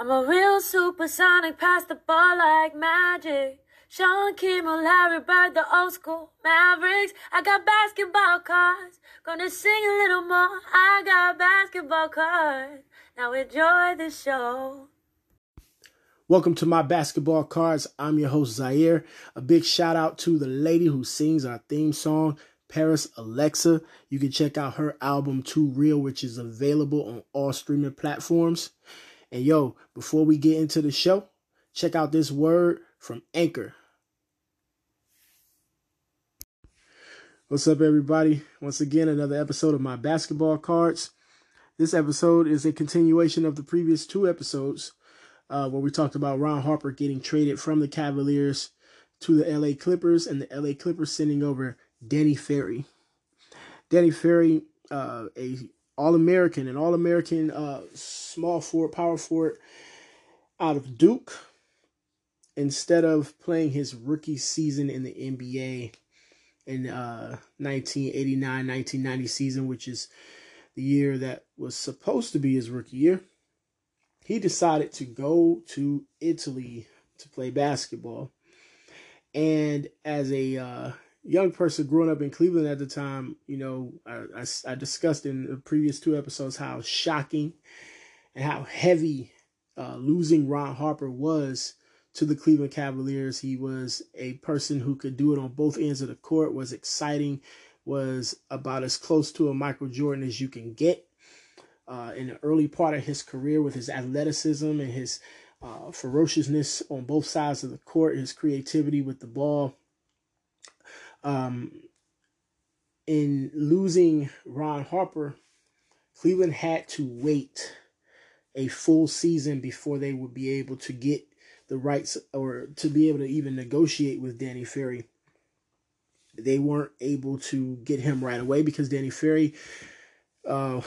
I'm a real supersonic, pass the ball like magic. Sean Kimmel, Larry Bird, the old school Mavericks. I got basketball cards, gonna sing a little more. I got basketball cards. Now enjoy the show. Welcome to my basketball cards. I'm your host Zaire. A big shout out to the lady who sings our theme song, Paris Alexa. You can check out her album Too Real, which is available on all streaming platforms. And yo, before we get into the show, check out this word from Anchor. What's up, everybody? Once again, another episode of my basketball cards. This episode is a continuation of the previous two episodes uh, where we talked about Ron Harper getting traded from the Cavaliers to the LA Clippers and the LA Clippers sending over Danny Ferry. Danny Ferry, uh, a all American, an All American uh, small forward, power forward out of Duke. Instead of playing his rookie season in the NBA in uh, 1989 1990 season, which is the year that was supposed to be his rookie year, he decided to go to Italy to play basketball. And as a uh, young person growing up in Cleveland at the time, you know, I, I, I, discussed in the previous two episodes how shocking and how heavy uh, losing Ron Harper was to the Cleveland Cavaliers. He was a person who could do it on both ends of the court, was exciting, was about as close to a Michael Jordan as you can get. Uh, in the early part of his career, with his athleticism and his uh, ferociousness on both sides of the court, his creativity with the ball, um, in losing Ron Harper, Cleveland had to wait a full season before they would be able to get the rights or to be able to even negotiate with Danny Ferry. They weren't able to get him right away because Danny Ferry, uh,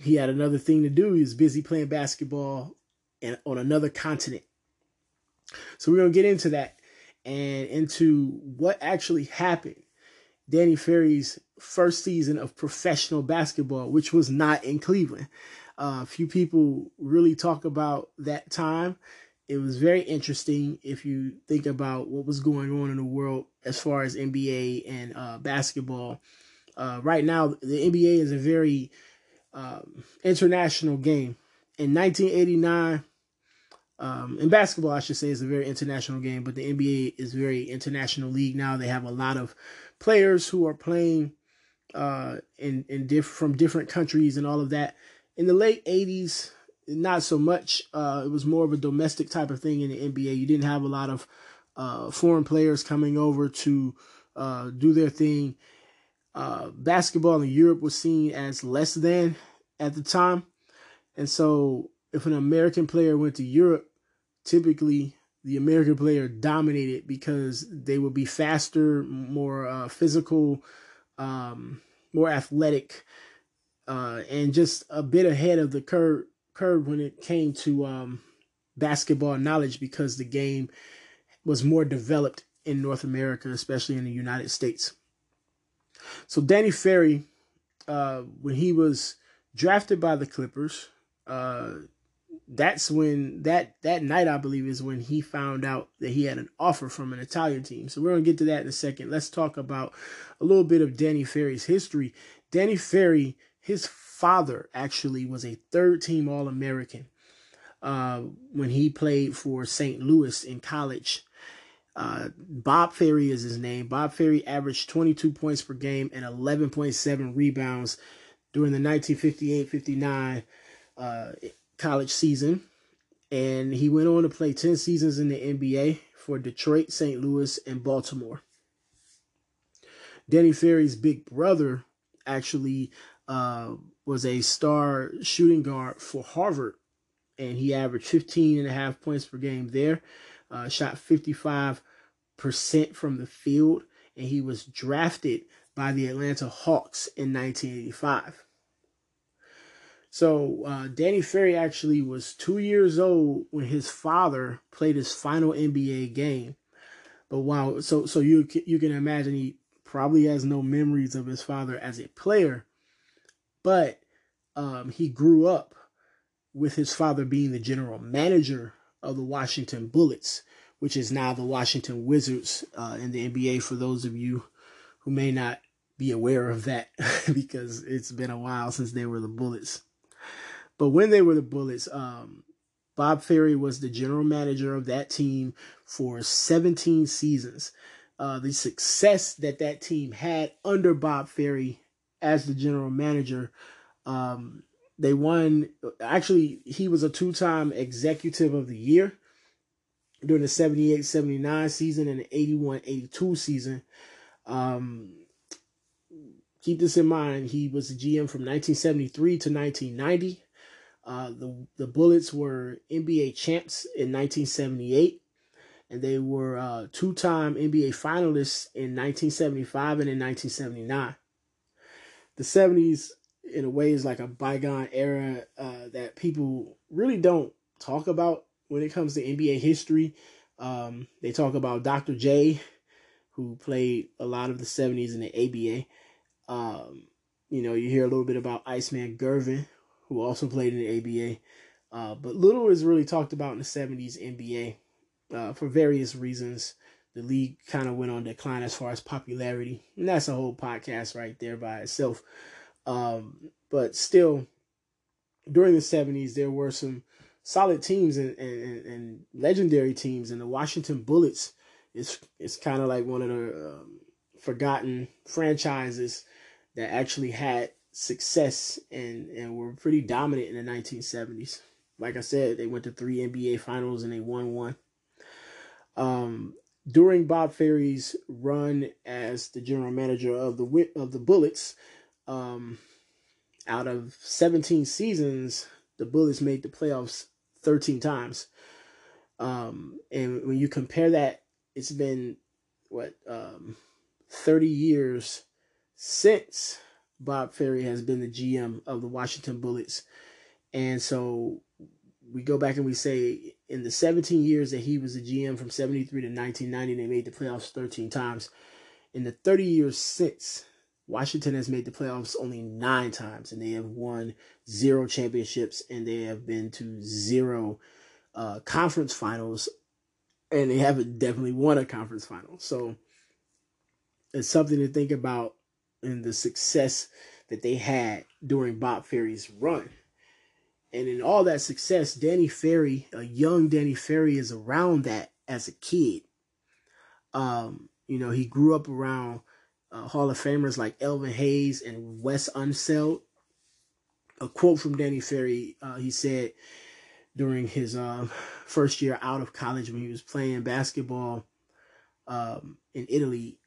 he had another thing to do. He was busy playing basketball and on another continent. So we're gonna get into that and into what actually happened Danny Ferry's first season of professional basketball, which was not in Cleveland. Uh, few people really talk about that time. It was very interesting if you think about what was going on in the world as far as NBA and uh, basketball. Uh, right now, the NBA is a very um, international game. In 1989, um, in basketball, I should say, is a very international game, but the NBA is very international league now. They have a lot of players who are playing uh, in in diff- from different countries and all of that. In the late '80s, not so much. Uh, it was more of a domestic type of thing in the NBA. You didn't have a lot of uh, foreign players coming over to uh, do their thing. Uh, basketball in Europe was seen as less than at the time, and so if an American player went to Europe, typically the American player dominated because they would be faster, more uh, physical, um, more athletic, uh, and just a bit ahead of the curve curve when it came to um, basketball knowledge because the game was more developed in North America, especially in the United States. So Danny Ferry, uh, when he was drafted by the Clippers, uh, that's when that that night I believe is when he found out that he had an offer from an Italian team. So we're gonna get to that in a second. Let's talk about a little bit of Danny Ferry's history. Danny Ferry, his father actually was a third team All American uh, when he played for St. Louis in college. Uh, Bob Ferry is his name. Bob Ferry averaged 22 points per game and 11.7 rebounds during the 1958 59 uh, college season, and he went on to play 10 seasons in the NBA for Detroit, St. Louis, and Baltimore. Danny Ferry's big brother actually uh, was a star shooting guard for Harvard, and he averaged 15 and a half points per game there, uh, shot 55% from the field, and he was drafted by the Atlanta Hawks in 1985. So uh, Danny Ferry actually was two years old when his father played his final NBA game. But wow, so so you you can imagine he probably has no memories of his father as a player, but um, he grew up with his father being the general manager of the Washington Bullets, which is now the Washington Wizards uh, in the NBA. For those of you who may not be aware of that, because it's been a while since they were the Bullets. But when they were the Bullets, um, Bob Ferry was the general manager of that team for 17 seasons. Uh, the success that that team had under Bob Ferry as the general manager, um, they won. Actually, he was a two time executive of the year during the 78 79 season and the 81 82 season. Um, keep this in mind, he was the GM from 1973 to 1990. Uh, the the Bullets were NBA champs in 1978, and they were uh, two-time NBA finalists in 1975 and in 1979. The 70s, in a way, is like a bygone era uh, that people really don't talk about when it comes to NBA history. Um, they talk about Dr. J, who played a lot of the 70s in the ABA. Um, you know, you hear a little bit about Iceman Gervin, who also played in the ABA. Uh, but little is really talked about in the 70s NBA uh, for various reasons. The league kind of went on decline as far as popularity. And that's a whole podcast right there by itself. Um, but still, during the 70s, there were some solid teams and, and, and legendary teams. And the Washington Bullets is, is kind of like one of the um, forgotten franchises that actually had success and, and were pretty dominant in the 1970s. Like I said, they went to three NBA finals and they won one. Um, during Bob Ferry's run as the general manager of the of the Bullets, um, out of 17 seasons, the Bullets made the playoffs 13 times. Um, and when you compare that, it's been what um, 30 years since Bob Ferry has been the GM of the Washington Bullets. And so we go back and we say in the 17 years that he was the GM from 73 to 1990, they made the playoffs 13 times. In the 30 years since, Washington has made the playoffs only nine times, and they have won zero championships, and they have been to zero uh, conference finals, and they haven't definitely won a conference final. So it's something to think about and the success that they had during Bob Ferry's run. And in all that success, Danny Ferry, a young Danny Ferry, is around that as a kid. Um, you know, he grew up around uh, Hall of Famers like Elvin Hayes and Wes Unseld. A quote from Danny Ferry, uh, he said during his uh, first year out of college when he was playing basketball um, in Italy,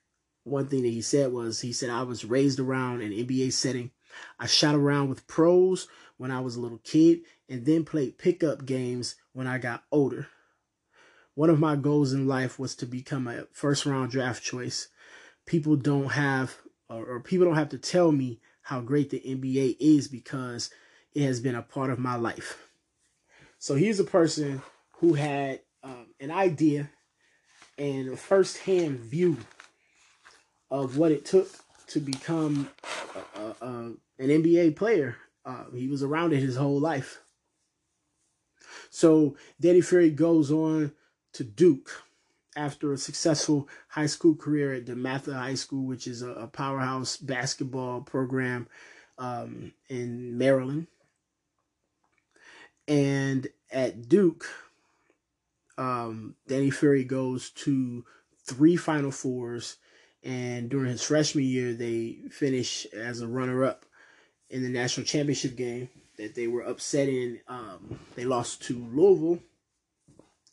one thing that he said was he said I was raised around an NBA setting. I shot around with pros when I was a little kid and then played pickup games when I got older. One of my goals in life was to become a first round draft choice. People don't have or, or people don't have to tell me how great the NBA is because it has been a part of my life. So here's a person who had um, an idea and a first-hand view of what it took to become a, a, a, an NBA player. Uh, he was around it his whole life. So Danny Ferry goes on to Duke after a successful high school career at DeMatha High School, which is a, powerhouse basketball program um, in Maryland. And at Duke, um, Danny Ferry goes to three Final Fours and during his freshman year, they finished as a runner up in the national championship game that they were upsetting. Um, they lost to Louisville,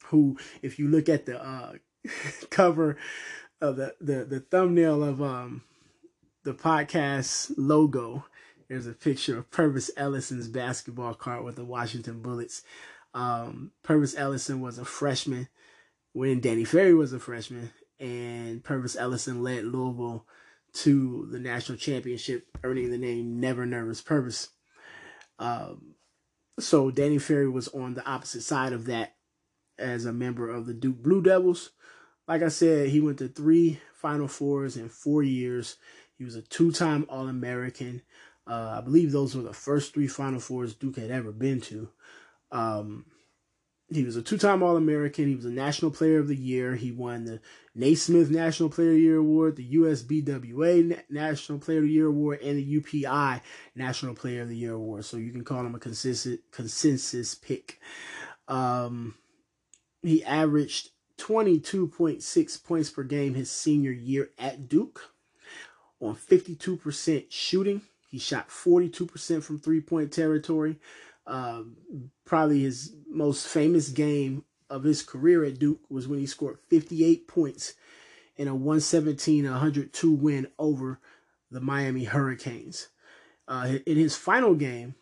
who, if you look at the uh, cover of the, the, the thumbnail of um, the podcast logo, there's a picture of Pervis Ellison's basketball card with the Washington Bullets. Um, Pervis Ellison was a freshman when Danny Ferry was a freshman, and Pervis Ellison led Louisville to the national championship, earning the name Never Nervous Pervis. Um, so Danny Ferry was on the opposite side of that as a member of the Duke Blue Devils. Like I said, he went to three Final Fours in four years. He was a two-time All-American. Uh, I believe those were the first three Final Fours Duke had ever been to. Um, he was a two-time All-American. He was a National Player of the Year. He won the Naismith National Player of the Year Award, the USBWA National Player of the Year Award, and the UPI National Player of the Year Award. So you can call him a consensus consensus pick. Um, he averaged 22.6 points per game his senior year at Duke on 52% shooting. He shot 42% from three-point territory. Um, probably his most famous game of his career at Duke was when he scored 58 points in a 117 102 win over the Miami Hurricanes. Uh, in his final game,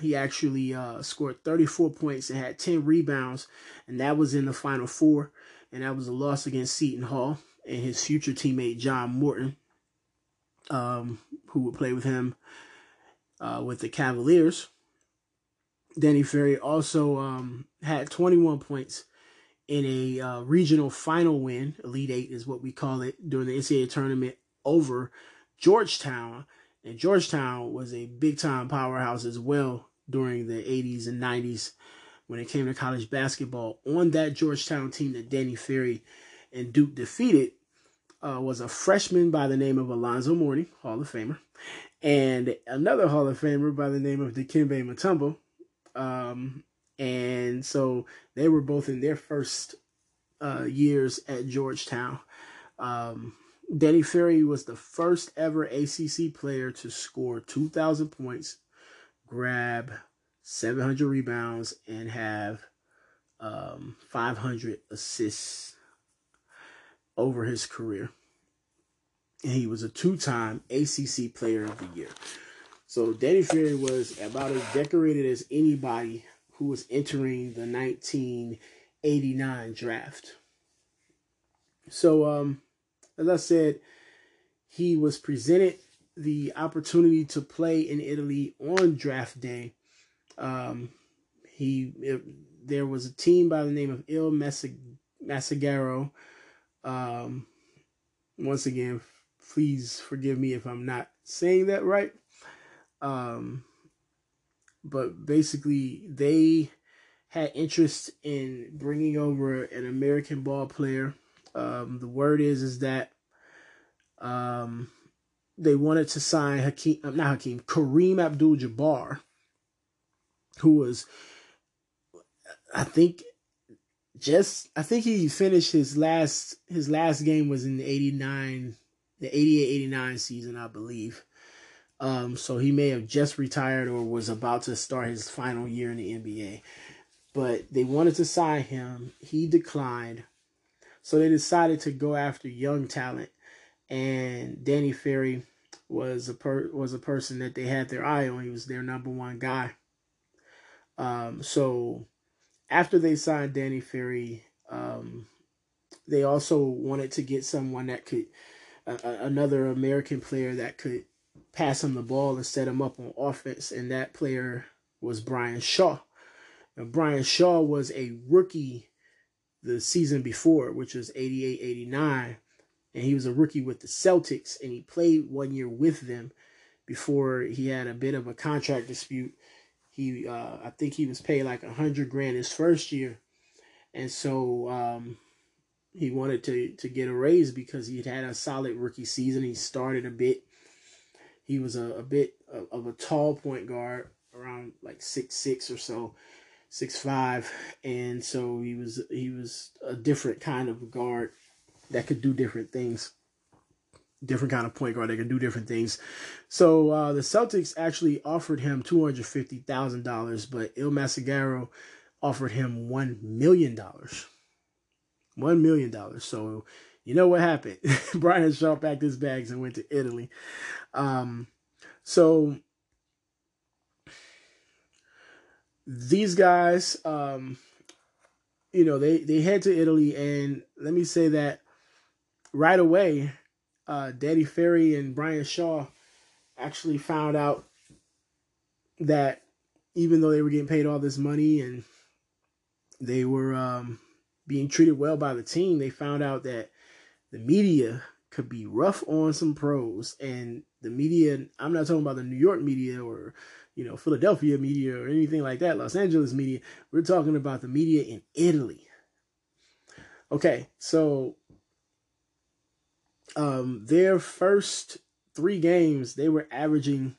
he actually uh, scored 34 points and had 10 rebounds, and that was in the Final Four, and that was a loss against Seton Hall and his future teammate John Morton, um, who would play with him uh, with the Cavaliers. Danny Ferry also um, had 21 points in a uh, regional final win. Elite Eight is what we call it during the NCAA tournament over Georgetown. And Georgetown was a big time powerhouse as well during the 80s and 90s when it came to college basketball. On that Georgetown team that Danny Ferry and Duke defeated uh, was a freshman by the name of Alonzo Mourning, Hall of Famer, and another Hall of Famer by the name of Dikembe Mutombo, um, and so they were both in their first uh, years at Georgetown. Um, Danny Ferry was the first ever ACC player to score 2,000 points, grab 700 rebounds, and have um, 500 assists over his career. And he was a two time ACC Player of the Year. So Danny Ferry was about as decorated as anybody who was entering the 1989 draft. So, um, as I said, he was presented the opportunity to play in Italy on draft day. Um, he it, there was a team by the name of Il Messaggero. Um, once again, please forgive me if I'm not saying that right. Um, but basically, they had interest in bringing over an American ball player. Um, the word is is that um, they wanted to sign Hakeem, uh, not Hakeem, Kareem Abdul-Jabbar, who was, I think, just I think he finished his last his last game was in the 89 the 88-89 season I believe um, so he may have just retired or was about to start his final year in the NBA. But they wanted to sign him. He declined. So they decided to go after young talent. And Danny Ferry was a per- was a person that they had their eye on. He was their number one guy. Um, so after they signed Danny Ferry, um, they also wanted to get someone that could uh, another American player that could pass him the ball and set him up on offense, and that player was Brian Shaw. Now, Brian Shaw was a rookie the season before, which was 88 89, and he was a rookie with the Celtics, and he played one year with them before he had a bit of a contract dispute. He, uh, I think he was paid like a hundred grand his first year, and so um, he wanted to to get a raise because he had a solid rookie season. He started a bit he was a, a bit of, of a tall point guard, around like six six or so, six five, and so he was he was a different kind of guard that could do different things. Different kind of point guard that can do different things. So uh, the Celtics actually offered him two hundred fifty thousand dollars, but Il Messaggero offered him one million dollars. One million dollars. So you know what happened? Brian Shaw packed his bags and went to Italy. Um, so these guys, um, you know, they they head to Italy, and let me say that right away, uh, Danny Ferry and Brian Shaw actually found out that even though they were getting paid all this money and they were um, being treated well by the team, they found out that the media could be rough on some pros and the media i'm not talking about the new york media or you know, Philadelphia media or anything like that, Los Angeles media. We're talking about the media in Italy. Okay, so um, their first three games, they were averaging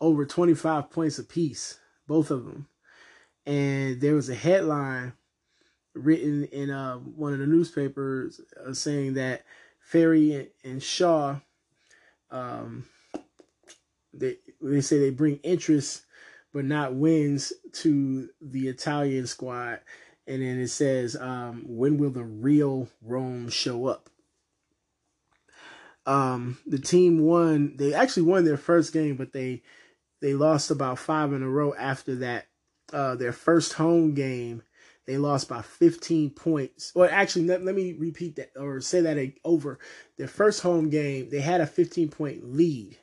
over 25 points apiece, both of them. And there was a headline written in uh, one of the newspapers uh, saying that Ferry and, Shaw, um, they they say they bring interest but not wins to the Italian squad. And then it says, um, when will the real Rome show up? Um, the team won. They actually won their first game, but they they lost about five in a row after that. Uh, their first home game, they lost by 15 points. Well, actually, let, let me repeat that or say that over. Their first home game, they had a 15 point lead.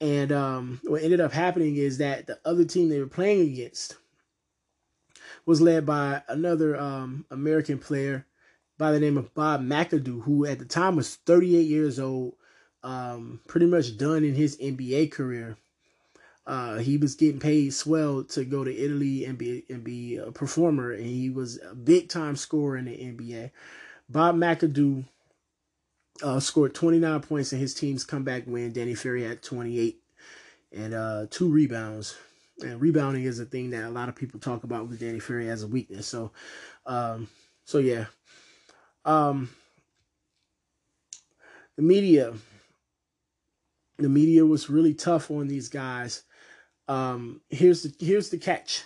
And um, what ended up happening is that the other team they were playing against was led by another um, American player by the name of Bob McAdoo, who at the time was 38 years old, um, pretty much done in his NBA career. Uh, he was getting paid swell to go to Italy and be and be a performer, and he was a big time scorer in the NBA. Bob McAdoo uh, scored 29 points in his team's comeback win. Danny Ferry had 28 and uh, two rebounds. And rebounding is a thing that a lot of people talk about with Danny Ferry as a weakness. So, um, so yeah, um, the media, the media was really tough on these guys. Um, here's the here's the catch.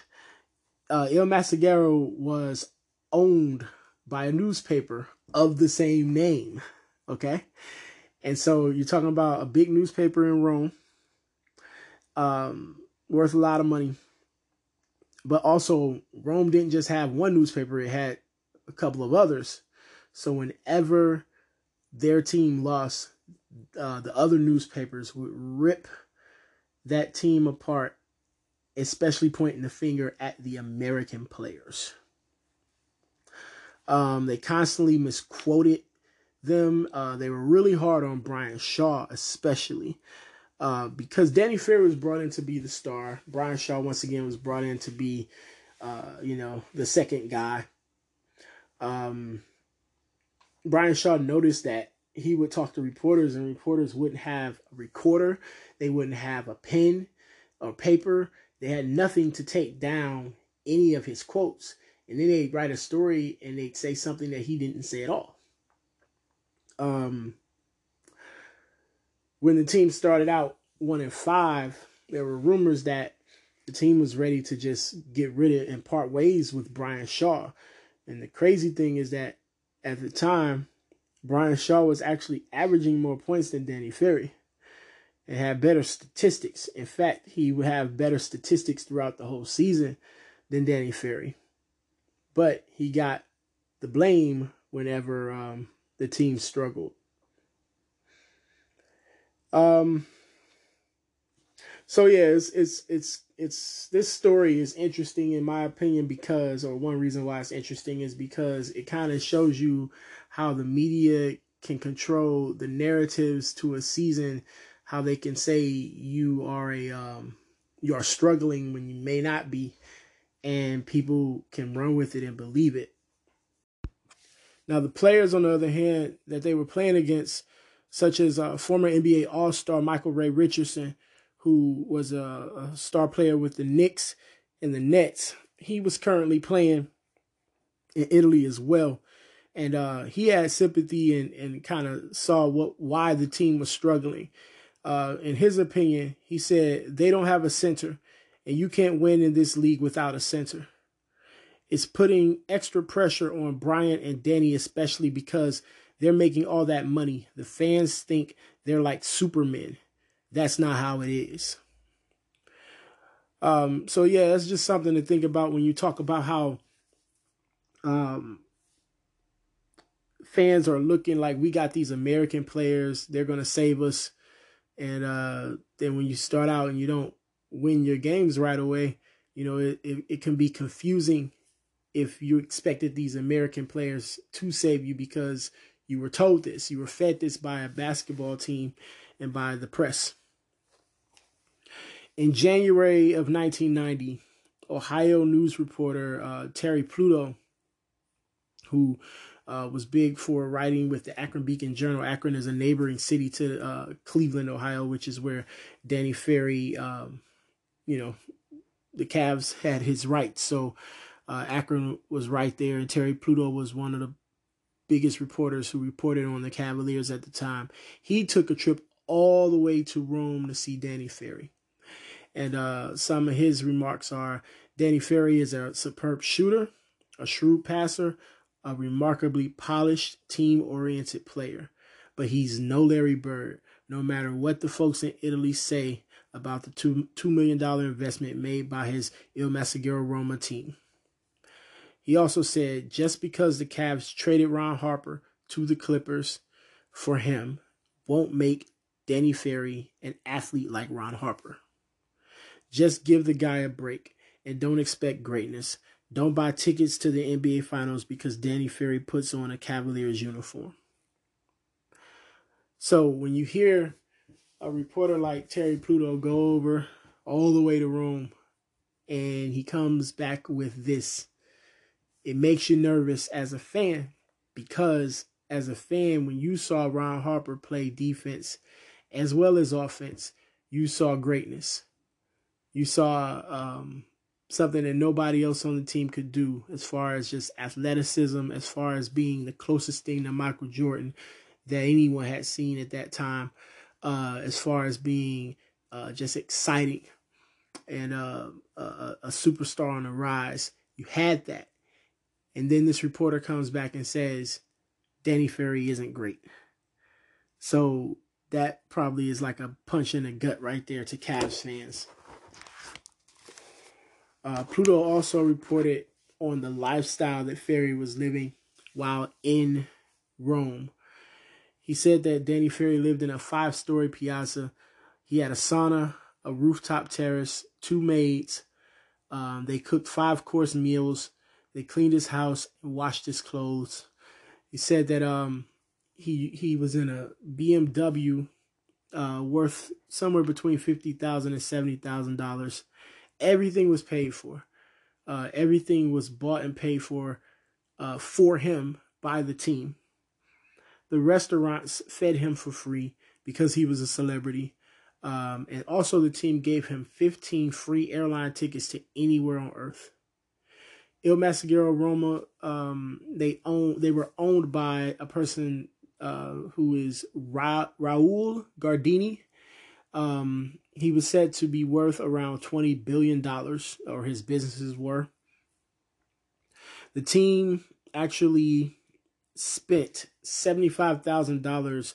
Uh, Il Messaggero was owned by a newspaper of the same name. Okay, and so you're talking about a big newspaper in Rome, um, worth a lot of money. But also, Rome didn't just have one newspaper; it had a couple of others. So whenever their team lost, uh, the other newspapers would rip that team apart, especially pointing the finger at the American players. Um, they constantly misquoted them. Uh, they were really hard on Brian Shaw, especially uh, because Danny Ferry was brought in to be the star. Brian Shaw once again was brought in to be, uh, you know, the second guy. Um, Brian Shaw noticed that he would talk to reporters and reporters wouldn't have a recorder, they wouldn't have a pen or paper, they had nothing to take down any of his quotes. And then they'd write a story and they'd say something that he didn't say at all. Um, when the team started out one and five, there were rumors that the team was ready to just get rid of and part ways with Brian Shaw. And the crazy thing is that at the time, Brian Shaw was actually averaging more points than Danny Ferry and had better statistics. In fact, he would have better statistics throughout the whole season than Danny Ferry. But he got the blame whenever um, the team struggled. Um. So yeah, it's it's it's it's this story is interesting in my opinion because or one reason why it's interesting is because it kind of shows you how the media can control the narratives to a season how they can say you are a um, you are struggling when you may not be and people can run with it and believe it now the players on the other hand that they were playing against such as uh, former nba all-star michael ray richardson who was a, a star player with the Knicks and the Nets. He was currently playing in Italy as well. And uh, he had sympathy and, and kind of saw what why the team was struggling. Uh, in his opinion, he said they don't have a center, and you can't win in this league without a center. It's putting extra pressure on Brian and Danny, especially because they're making all that money. The fans think they're like supermen. That's not how it is. Um, so yeah, that's just something to think about when you talk about how um, fans are looking like we got these American players, they're gonna save us, and uh, then when you start out and you don't win your games right away, you know it, it, it can be confusing if you expected these American players to save you because you were told this, you were fed this by a basketball team and by the press. In January of 1990, Ohio news reporter uh, Terry Pluto, who uh, was big for writing with the Akron Beacon Journal. Akron is a neighboring city to uh, Cleveland, Ohio, which is where Danny Ferry, um, you know, the Cavs had his rights. So uh, Akron was right there, and Terry Pluto was one of the biggest reporters who reported on the Cavaliers at the time. He took a trip all the way to Rome to see Danny Ferry. And uh, some of his remarks are Danny Ferry is a superb shooter, a shrewd passer, a remarkably polished, team oriented player. But he's no Larry Bird, no matter what the folks in Italy say about the 2, $2 million investment made by his Il Messaggero Roma team. He also said just because the Cavs traded Ron Harper to the Clippers for him won't make Danny Ferry an athlete like Ron Harper. Just give the guy a break and don't expect greatness. Don't buy tickets to the NBA Finals because Danny Ferry puts on a Cavaliers uniform. So when you hear a reporter like Terry Pluto go over all the way to Rome and he comes back with this, it makes you nervous as a fan because as a fan, when you saw Ron Harper play defense as well as offense, you saw greatness. You saw um, something that nobody else on the team could do as far as just athleticism, as far as being the closest thing to Michael Jordan that anyone had seen at that time, uh, as far as being uh, just exciting and uh, a, a superstar on the rise. You had that. And then this reporter comes back and says, Danny Ferry isn't great. So that probably is like a punch in the gut right there to Cavs fans. Uh, Pluto also reported on the lifestyle that Ferry was living while in Rome. He said that Danny Ferry lived in a five story piazza. He had a sauna, a rooftop terrace, two maids. Um, they cooked five course meals. They cleaned his house and washed his clothes. He said that um, he he was in a BMW uh, worth somewhere between fifty thousand and seventy thousand dollars everything was paid for. Uh, everything was bought and paid for uh, for him by the team. The restaurants fed him for free because he was a celebrity. Um, and also, the team gave him 15 free airline tickets to anywhere on earth. Il Messaggero Roma, um, they own they were owned by a person uh, who is Ra- Raul Gardini. Um, he was said to be worth around $20 billion, or his businesses were. The team actually spent $75,000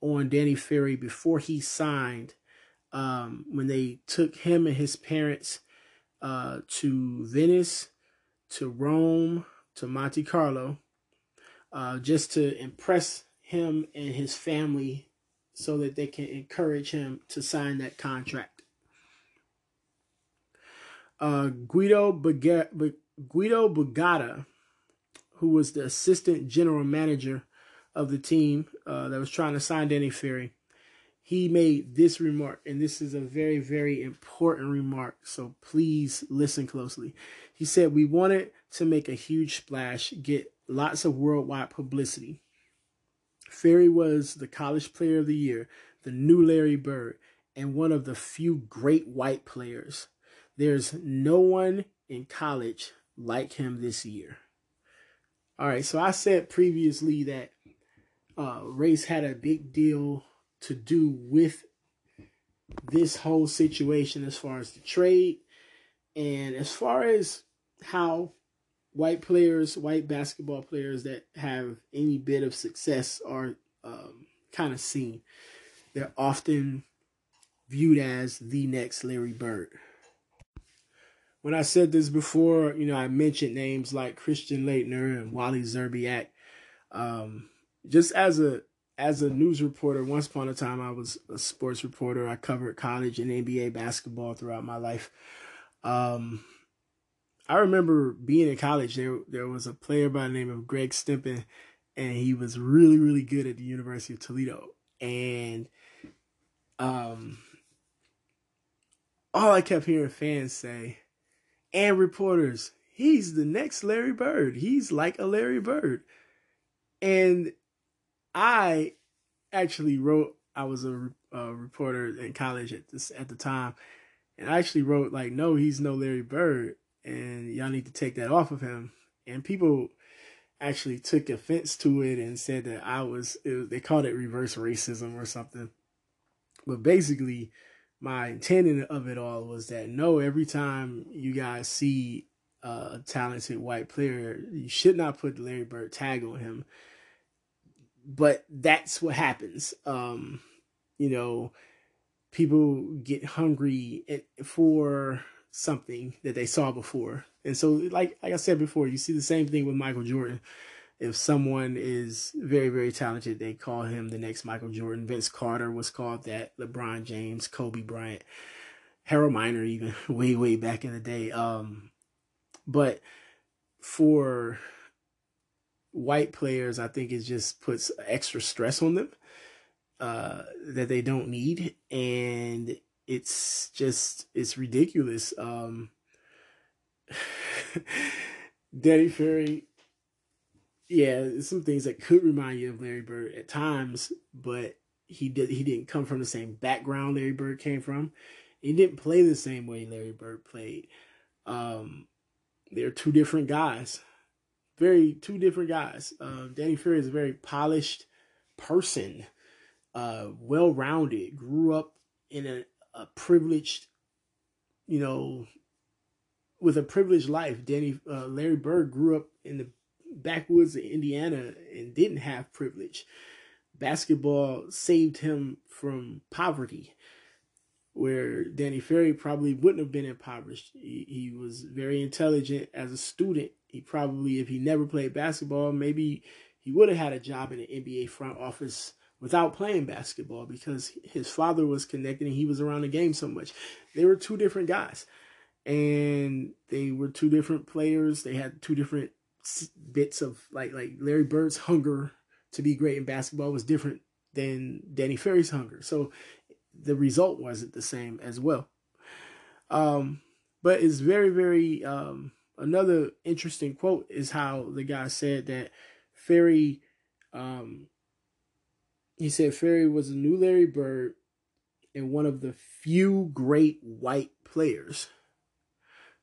on Danny Ferry before he signed um, when they took him and his parents uh, to Venice, to Rome, to Monte Carlo, uh, just to impress him and his family so that they can encourage him to sign that contract. Uh, Guido Bag- Guido who was the assistant general manager of the team uh, that was trying to sign Danny Ferry, he made this remark, and this is a very, very important remark. So please listen closely. He said, We wanted to make a huge splash, get lots of worldwide publicity. Ferry was the college player of the year, the new Larry Bird, and one of the few great white players. There's no one in college like him this year. All right, so I said previously that uh, race had a big deal to do with this whole situation as far as the trade and as far as how white players, white basketball players that have any bit of success are um, kind of seen. They're often viewed as the next Larry Bird. When I said this before, you know, I mentioned names like Christian Laettner and Wally Szczerbiak. Um, just as a as a news reporter, once upon a time I was a sports reporter. I covered college and NBA basketball throughout my life. Um, I remember being in college. There there was a player by the name of Greg Stempin, and he was really really good at the University of Toledo. And um, all I kept hearing fans say and reporters, he's the next Larry Bird. He's like a Larry Bird. And I actually wrote, I was a, a reporter in college at this at the time, and I actually wrote like, no, he's no Larry Bird, and y'all need to take that off of him. And people actually took offense to it and said that I was, was they called it reverse racism or something. But basically, my intent of it all was that no, every time you guys see a talented white player, you should not put the Larry Bird tag on him. But that's what happens. Um, you know, people get hungry for something that they saw before. And so like like I said before, you see the same thing with Michael Jordan if someone is very, very talented, they call him the next Michael Jordan. Vince Carter was called that. LeBron James, Kobe Bryant, Harold Miner, even way, way back in the day. Um, but for white players, I think it just puts extra stress on them uh, that they don't need, and it's just it's ridiculous. Um, Danny Ferry yeah, some things that could remind you of Larry Bird at times, but he did he didn't come from the same background Larry Bird came from. He didn't play the same way Larry Bird played. Um, they're two different guys, very two different guys. Uh, Danny Ferry is a very polished person, uh, well rounded, grew up in a, a privileged, you know, with a privileged life. Danny uh, Larry Bird grew up in the backwoods of Indiana and didn't have privilege. Basketball saved him from poverty, where Danny Ferry probably wouldn't have been impoverished. He, he was very intelligent as a student. He probably, if he never played basketball, maybe he would have had a job in the NBA front office without playing basketball because his father was connected and he was around the game so much. They were two different guys and they were two different players. They had two different bits of like like Larry Bird's hunger to be great in basketball was different than Danny Ferry's hunger. So the result wasn't the same as well. Um, but it's very very um, another interesting quote is how the guy said that Ferry um, he said Ferry was a new Larry Bird and one of the few great white players.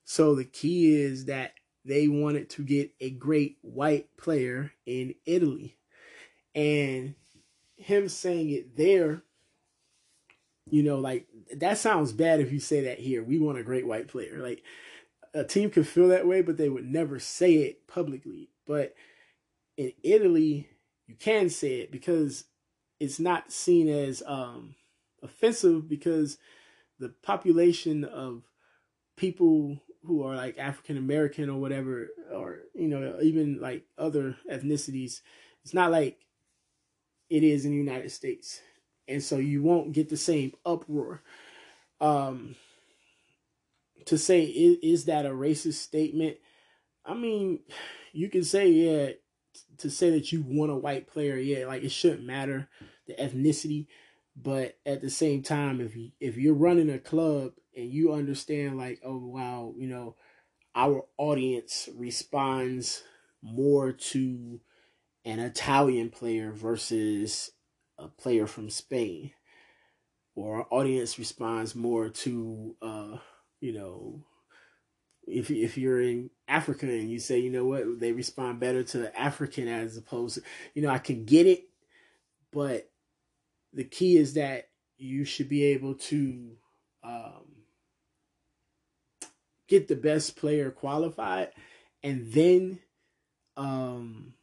So the key is that they wanted to get a great white player in Italy. And him saying it there, you know, like that sounds bad if you say that here. We want a great white player. Like a team could feel that way, but they would never say it publicly. But in Italy, you can say it because it's not seen as um, offensive because the population of people who are like African American or whatever, or you know, even like other ethnicities, it's not like it is in the United States, and so you won't get the same uproar. Um, to say is, is that a racist statement? I mean, you can say yeah. To say that you want a white player, yeah, like it shouldn't matter the ethnicity, but at the same time, if you if you're running a club and you understand like oh wow you know our audience responds more to an Italian player versus a player from Spain or our audience responds more to uh you know if if you're in Africa and you say you know what? They respond better to the African as opposed to you know I can get it but the key is that you should be able to um, get the best player qualified and then um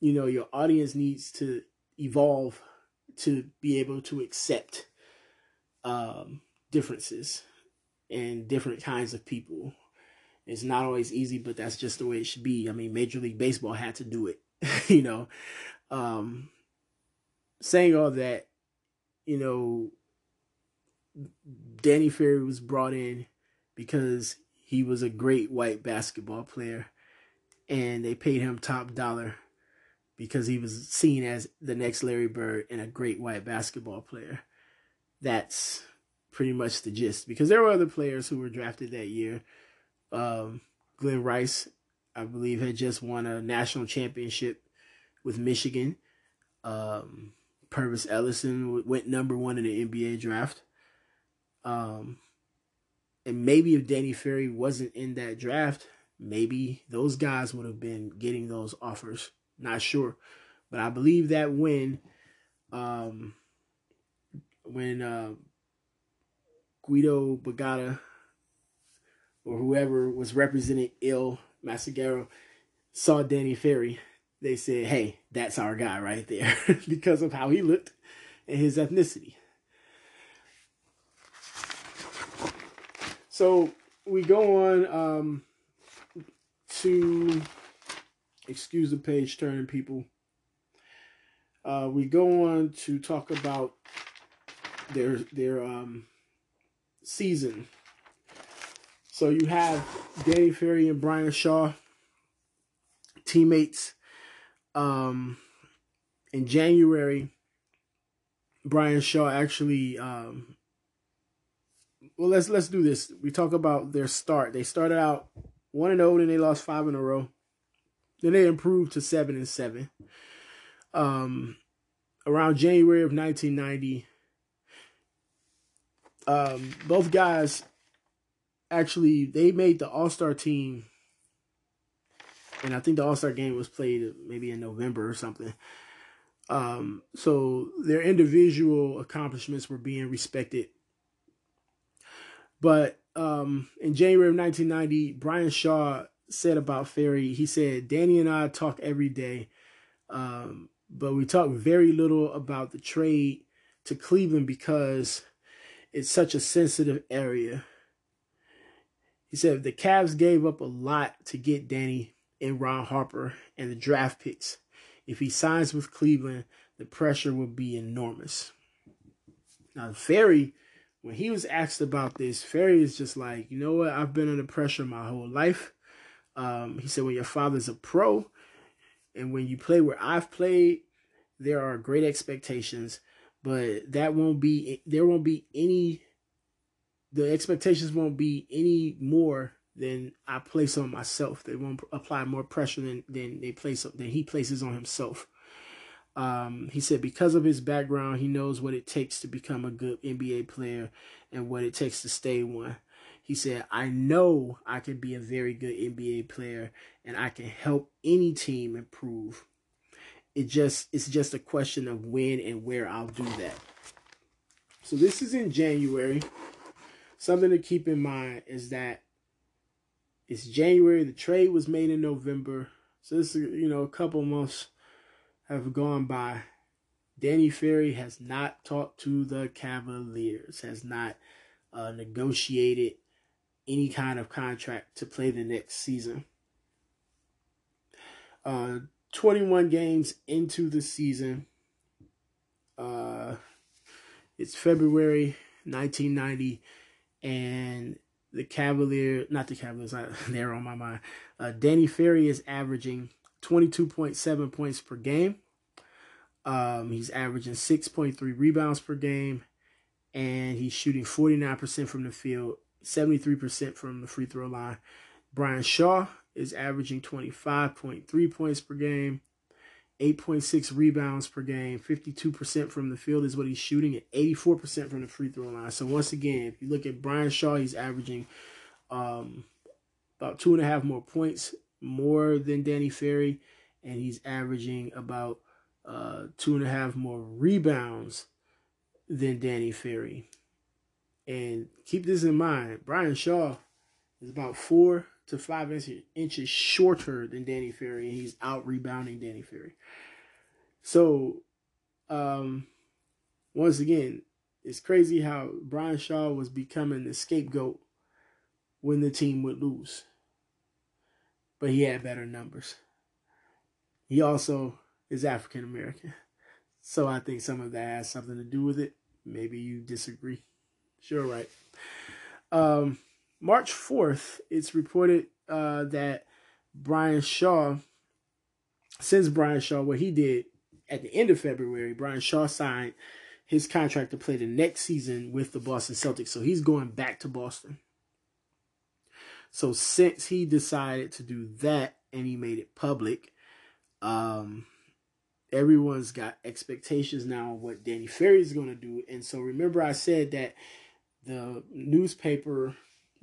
you know your audience needs to evolve to be able to accept um differences and different kinds of people. It's not always easy but that's just the way it should be. I mean major league baseball had to do it you know? Um saying all that you know danny ferry was brought in because he was a great white basketball player and they paid him top dollar because he was seen as the next Larry Bird and a great white basketball player. That's pretty much the gist because there were other players who were drafted that year. Um, Glen Rice, I believe, had just won a national championship with Michigan. Um, Pervis Ellison went number one in the NBA draft. Um, and maybe if Danny Ferry wasn't in that draft, maybe those guys would have been getting those offers. Not sure, but I believe that when, um, when uh, Guido Bagata or whoever was representing Il Messaggero saw Danny Ferry, they said, "Hey, that's our guy right there," because of how he looked and his ethnicity. So we go on um, to excuse the page turning people. Uh, we go on to talk about their their um, season. So you have Danny Ferry and Brian Shaw, teammates. Um, in January, Brian Shaw actually um, well let's let's do this. We talk about their start. They started out one and zero, oh, and they lost five in a row. Then they improved to seven and seven. Um, around January of 1990, um, both guys actually they made the All Star team, and I think the All Star game was played maybe in November or something. Um, so their individual accomplishments were being respected but um, in January of 1990, Brian Shaw said about Ferry, he said, Danny and I talk every day, um, but we talk very little about the trade to Cleveland because it's such a sensitive area. He said the Cavs gave up a lot to get Danny and Ron Harper and the draft picks. If he signs with Cleveland, the pressure will be enormous. Now, Ferry when he was asked about this, Ferry is just like, you know what? I've been under pressure my whole life. Um, he said, when your father's a pro, and when you play where I've played, there are great expectations, but that won't be there won't be any. The expectations won't be any more than I place on myself. They won't apply more pressure than than they place than he places on himself. Um, he said because of his background, he knows what it takes to become a good NBA player and what it takes to stay one. He said, I know I can be a very good NBA player and I can help any team improve. It just it's just a question of when and where I'll do that. So this is in January. Something to keep in mind is that it's January. The trade was made in November. So this is you know a couple months have gone by. Danny Ferry has not talked to the Cavaliers, has not uh, negotiated any kind of contract to play the next season. Uh, 21 games into the season. Uh, it's February 1990, and the Cavalier, not the Cavaliers, they're on my mind. Uh, Danny Ferry is averaging 22.7 points per game. Um, he's averaging 6.3 rebounds per game, and he's shooting 49% from the field, 73% from the free throw line. Brian Shaw is averaging 25.3 points per game, 8.6 rebounds per game, 52% from the field is what he's shooting, and 84% from the free throw line. So once again, if you look at Brian Shaw, he's averaging um, about two and a half more points more than Danny Ferry, and he's averaging about uh, two and a half more rebounds than Danny Ferry. And keep this in mind Brian Shaw is about four to five inches, shorter than Danny Ferry, and he's out rebounding Danny Ferry. So, um, once again, it's crazy how Brian Shaw was becoming the scapegoat when the team would lose but he had better numbers. He also is African American. So I think some of that has something to do with it. Maybe you disagree. Sure, right. Um, March 4th, it's reported uh, that Brian Shaw, since Brian Shaw, what he did at the end of February, Brian Shaw signed his contract to play the next season with the Boston Celtics. So he's going back to Boston. So since he decided to do that and he made it public, um, everyone's got expectations now of what Danny Ferry is going to do. And so remember, I said that the newspaper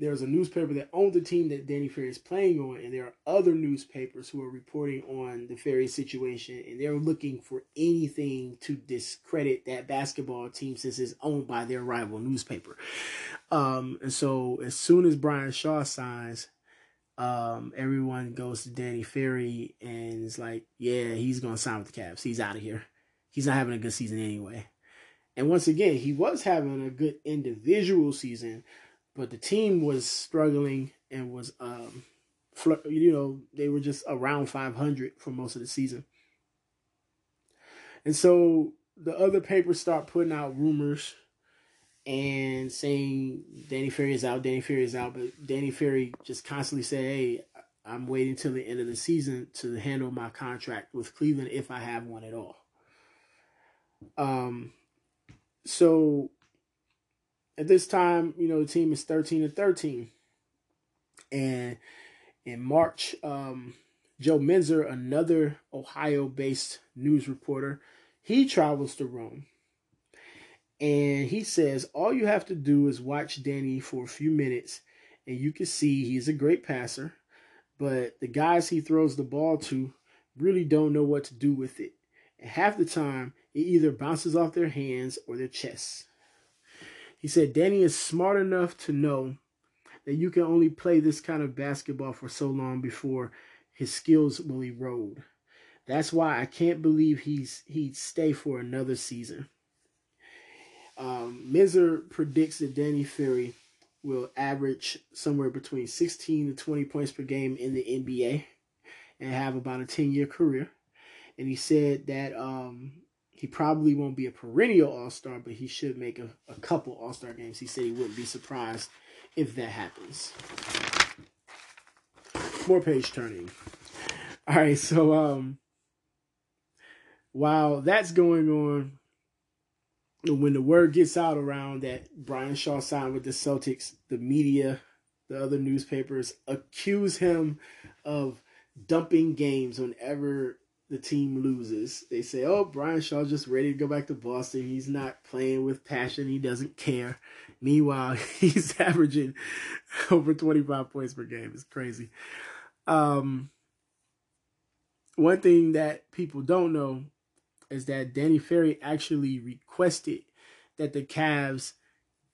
there's a newspaper that owns the team that Danny Ferry is playing on, and there are other newspapers who are reporting on the Ferry situation, and they're looking for anything to discredit that basketball team since it's owned by their rival newspaper. Um, and so as soon as Brian Shaw signs, um, everyone goes to Danny Ferry and it's like, yeah, he's gonna sign with the Cavs. He's out of here. He's not having a good season anyway. And once again, he was having a good individual season, but the team was struggling and was um you know they were just around 500 for most of the season and so the other papers start putting out rumors and saying Danny Ferry is out, Danny Ferry is out, but Danny Ferry just constantly said, "Hey, I'm waiting till the end of the season to handle my contract with Cleveland if I have one at all." Um, so at this time, you know, the team is 13 and 13. And in March, um, Joe Menzer, another Ohio based news reporter, he travels to Rome. And he says, All you have to do is watch Danny for a few minutes, and you can see he's a great passer. But the guys he throws the ball to really don't know what to do with it. And half the time, it either bounces off their hands or their chests. He said Danny is smart enough to know that you can only play this kind of basketball for so long before his skills will erode. That's why I can't believe he's he'd stay for another season. Um, Menzer predicts that Danny Ferry will average somewhere between 16 to 20 points per game in the NBA and have about a 10 year career. And he said that um, he probably won't be a perennial All Star, but he should make a, a couple All Star games. He said he wouldn't be surprised if that happens. More page turning. All right, so um, while that's going on, when the word gets out around that Brian Shaw signed with the Celtics, the media, the other newspapers accuse him of dumping games whenever the team loses. They say, "Oh, Brian Shaw's just ready to go back to Boston. He's not playing with passion. He doesn't care." Meanwhile, he's averaging over 25 points per game. It's crazy. Um, one thing that people don't know is that Danny Ferry actually requested that the Cavs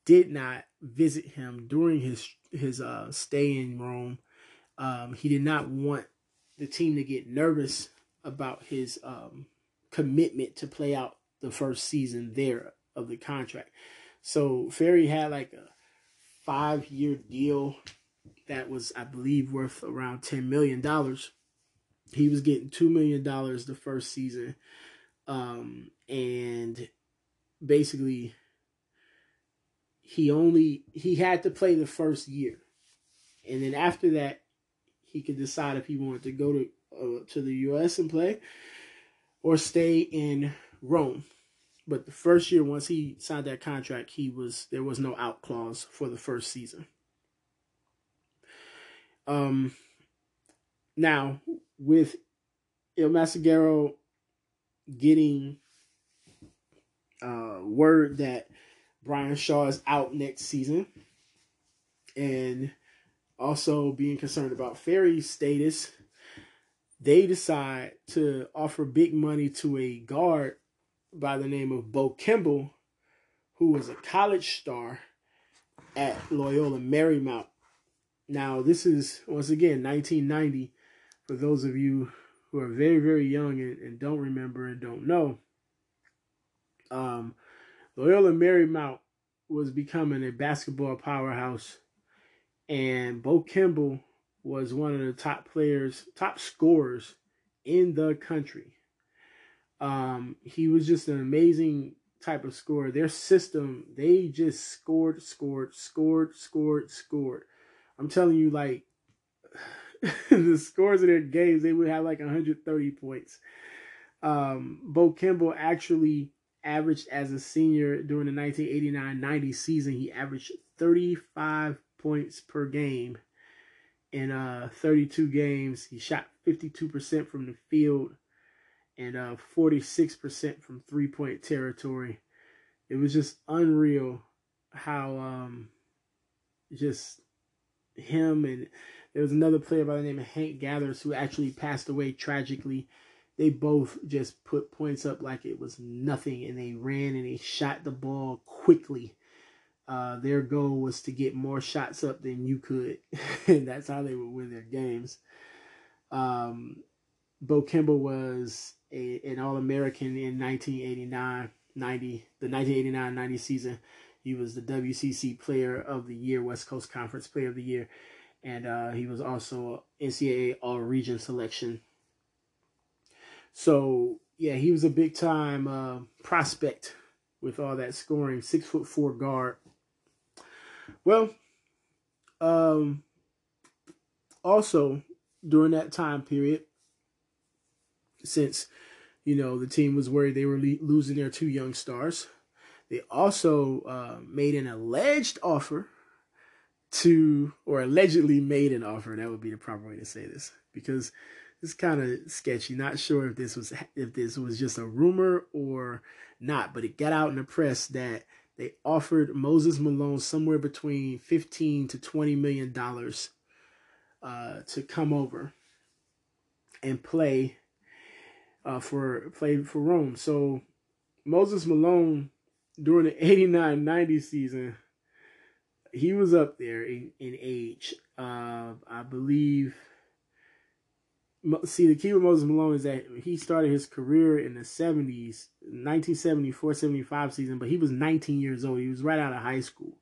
did not visit him during his his uh, stay in Rome. Um, he did not want the team to get nervous about his um, commitment to play out the first season there of the contract. So Ferry had like a five year deal that was, I believe, worth around ten million dollars. He was getting two million dollars the first season, um, and basically he only he had to play the first year, and then after that, he could decide if he wanted to go to uh, to the U.S. and play, or stay in Rome. But the first year, once he signed that contract, he was there was no out clause for the first season. Um, now with Il Messaggero getting uh, word that Brian Shaw is out next season, and also being concerned about Ferry's status they decide to offer big money to a guard by the name of Bo Kimble, who was a college star at Loyola Marymount. Now, this is once again 1990. For those of you who are very, very young and, and don't remember and don't know, um, Loyola Marymount was becoming a basketball powerhouse, and Bo Kimble was one of the top players, top scorers in the country. Um, he was just an amazing type of scorer. Their system, they just scored, scored, scored, scored, scored. I'm telling you, like the scores of their games, they would have like 130 points. Um, Bo Kimble actually averaged as a senior during the 1989-90 season, he averaged 35 points per game in uh 32 games. He shot 52% from the field and uh 46% from three-point territory. It was just unreal how um just him and there was another player by the name of Hank Gathers who actually passed away tragically. They both just put points up like it was nothing and they ran and they shot the ball quickly. Uh, their goal was to get more shots up than you could, and that's how they would win their games. Um, Bo Kimble was a, an All American in 1989 90, the 1989 90 season. He was the WCC Player of the Year, West Coast Conference Player of the Year, and uh, he was also NCAA All Region selection. So yeah, he was a big time uh, prospect with all that scoring. Six foot four guard. Well, um, also during that time period, since you know the team was worried they were le- losing their two young stars, they also uh, made an alleged offer to, or allegedly made an offer. That would be the proper way to say this because it's kind of sketchy. Not sure if this was if this was just a rumor or not, but it got out in the press that they offered Moses Malone somewhere between fifteen to twenty million dollars uh, to come over and play uh, for play for Rome. So Moses Malone during the 89 90 season, he was up there in, in age. Uh, I believe. See, the key with Moses Malone is that he started his career in the 70s, 1974 75 season, but he was 19 years old. He was right out of high school.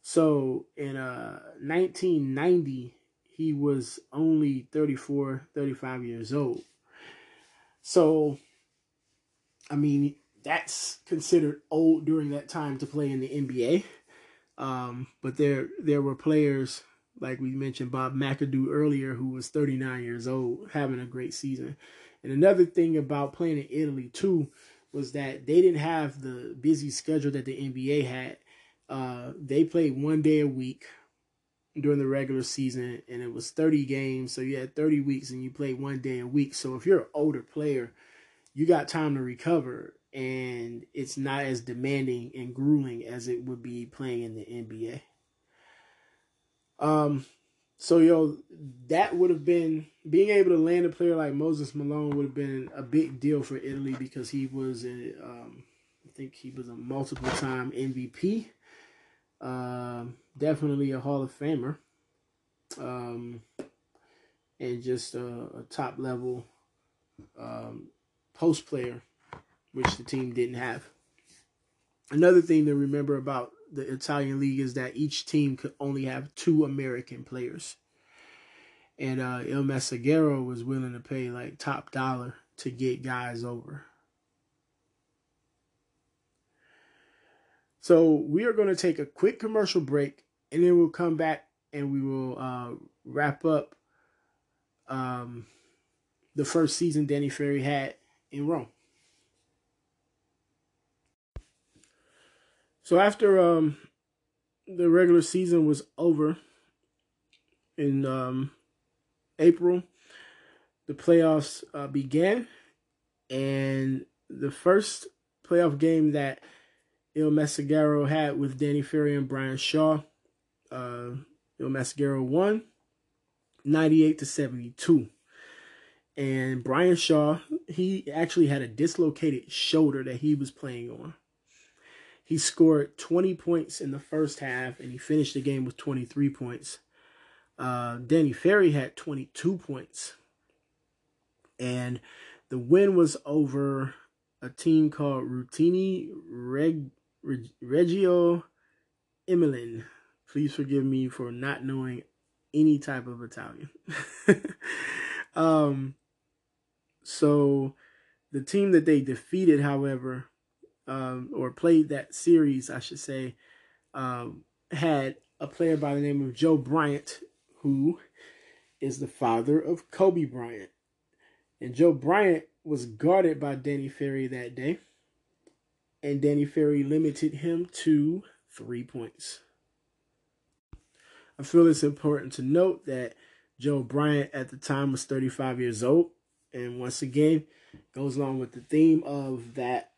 So in uh, 1990, he was only 34, 35 years old. So, I mean, that's considered old during that time to play in the NBA. Um, but there there were players like we mentioned Bob McAdoo earlier who was 39 years old having a great season. And another thing about playing in Italy too was that they didn't have the busy schedule that the NBA had. Uh, they played one day a week during the regular season and it was 30 games so you had 30 weeks and you played one day a week so if you're an older player you got time to recover and it's not as demanding and grueling as it would be playing in the NBA. Um, so yo, that would have been being able to land a player like Moses Malone would have been a big deal for Italy because he was a, um, I think he was a multiple time MVP. Um, definitely a Hall of Famer. Um, and just a, a top level um, post player which the team didn't have. Another thing to remember about the Italian league is that each team could only have two American players. And uh, Il Messaggero was willing to pay like top dollar to get guys over. So we are going to take a quick commercial break and then we'll come back and we will uh, wrap up um, the first season Danny Ferry had in Rome. So after um, the regular season was over in um, April, the playoffs uh, began, and the first playoff game that Il Messaggero had with Danny Ferry and Brian Shaw, uh, Il Messaggero won 98 to 72. And Brian Shaw, he actually had a dislocated shoulder that he was playing on. He scored 20 points in the first half and he finished the game with 23 points. Uh, Danny Ferry had 22 points. And the win was over a team called Rutini Reg, Reg, Reggio Emilia. Please forgive me for not knowing any type of Italian. um, so the team that they defeated, however, um, or played that series, I should say, um, had a player by the name of Joe Bryant, who is the father of Kobe Bryant. And Joe Bryant was guarded by Danny Ferry that day. and Danny Ferry limited him to three points. I feel it's important to note that Joe Bryant at the time was 35 years old. And once again, goes along with the theme of that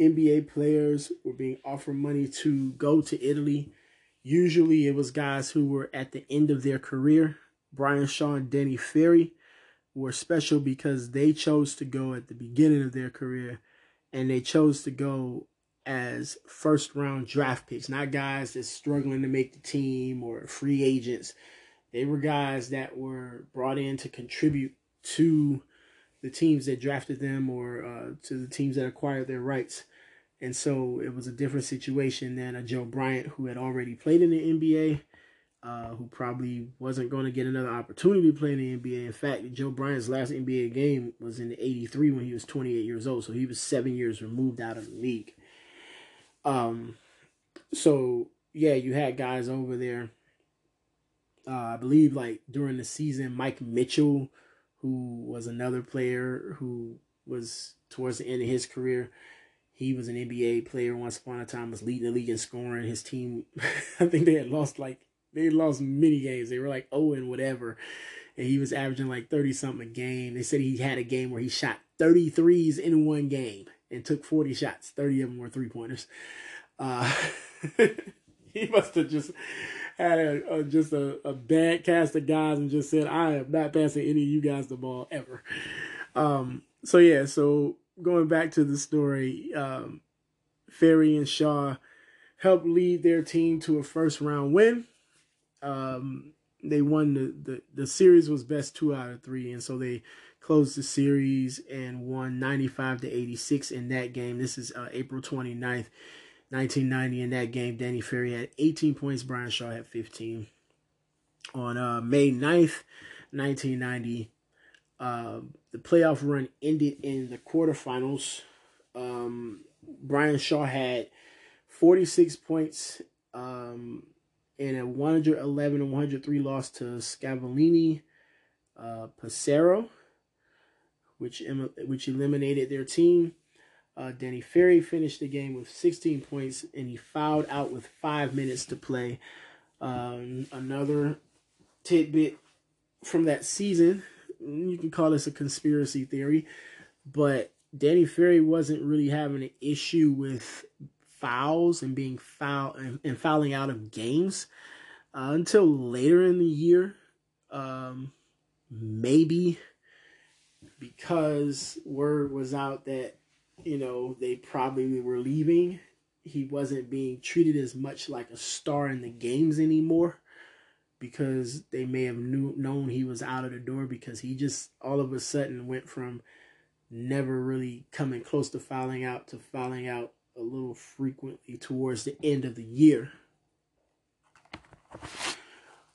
NBA players were being offered money to go to Italy. Usually it was guys who were at the end of their career. Brian Shaw and Danny Ferry were special because they chose to go at the beginning of their career and they chose to go as first round draft picks, not guys that's struggling to make the team or free agents. They were guys that were brought in to contribute to the teams that drafted them or uh, to the teams that acquired their rights. And so it was a different situation than a Joe Bryant who had already played in the NBA, uh, who probably wasn't going to get another opportunity to play in the NBA. In fact, Joe Bryant's last NBA game was in 83 when he was 28 years old. So he was seven years removed out of the league. Um, so yeah, you had guys over there. Uh, I believe like during the season, Mike Mitchell, who was another player who was towards the end of his career. He was an NBA player once upon a time, was leading the league in scoring. His team, I think they had lost like they lost many games. They were like oh and whatever, and he was averaging like thirty something a game. They said he had a game where he shot 33s in one game and took 40 shots. 30 of them were three pointers. Uh, he must have just had a, a, just a, a bad cast of guys and just said, I am not passing any of you guys the ball ever. Um, so, yeah, so going back to the story, um, Ferry and Shaw helped lead their team to a first round win. Um, they won the, the, the series was best two out of three, and so they closed the series and won 95 to 86 in that game. This is uh, April 29th, 1990. In that game, Danny Ferry had 18 points, Brian Shaw had 15. On uh, May 9th, 1990, uh, the playoff run ended in the quarterfinals. Um, Brian Shaw had 46 points um, in a 111 and 103 loss to Scavolini uh, Pesaro which which eliminated their team. Uh, Danny Ferry finished the game with 16 points, and he fouled out with five minutes to play. Um, another tidbit from that season, you can call this a conspiracy theory, but Danny Ferry wasn't really having an issue with fouls and being foul and, and fouling out of games uh, until later in the year. Um, maybe because word was out that you know they probably were leaving he wasn't being treated as much like a star in the games anymore because they may have knew, known he was out of the door because he just all of a sudden went from never really coming close to fouling out to fouling out a little frequently towards the end of the year.